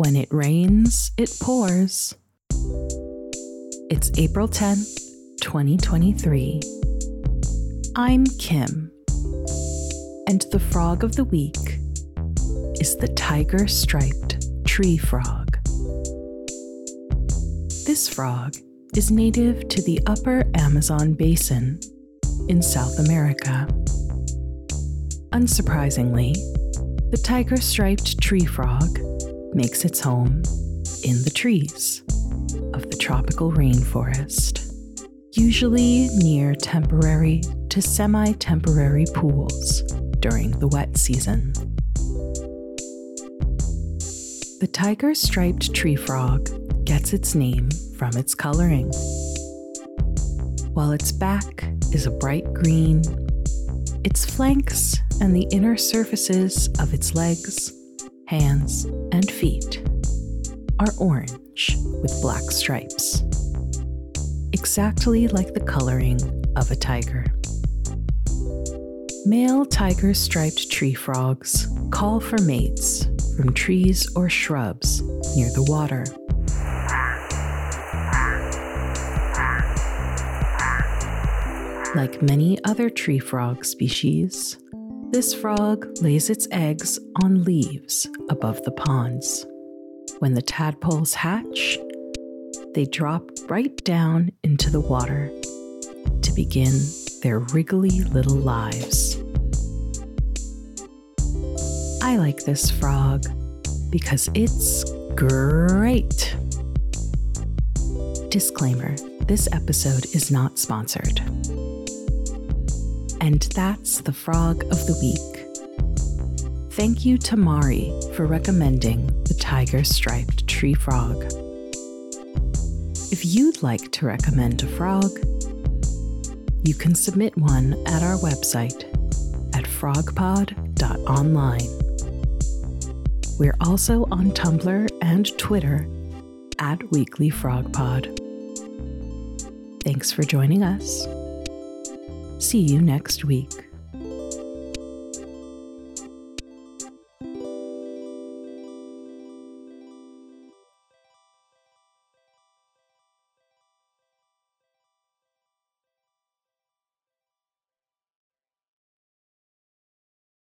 When it rains, it pours. It's April 10th, 2023. I'm Kim, and the frog of the week is the tiger striped tree frog. This frog is native to the upper Amazon basin in South America. Unsurprisingly, the tiger striped tree frog makes its home in the trees of the tropical rainforest, usually near temporary to semi temporary pools during the wet season. The tiger striped tree frog gets its name from its coloring. While its back is a bright green, its flanks and the inner surfaces of its legs hands, and feet are orange with black stripes, exactly like the coloring of a tiger. Male tiger striped tree frogs call for mates from trees or shrubs near the water. Like many other tree frog species, this frog lays its eggs on leaves above the ponds. When the tadpoles hatch, they drop right down into the water to begin their wriggly little lives. I like this frog because it's great. Disclaimer this episode is not sponsored. And that's the frog of the week. Thank you to Mari for recommending the tiger striped tree frog. If you'd like to recommend a frog, you can submit one at our website at frogpod.online. We're also on Tumblr and Twitter at Weekly Frog Pod. Thanks for joining us. See you next week.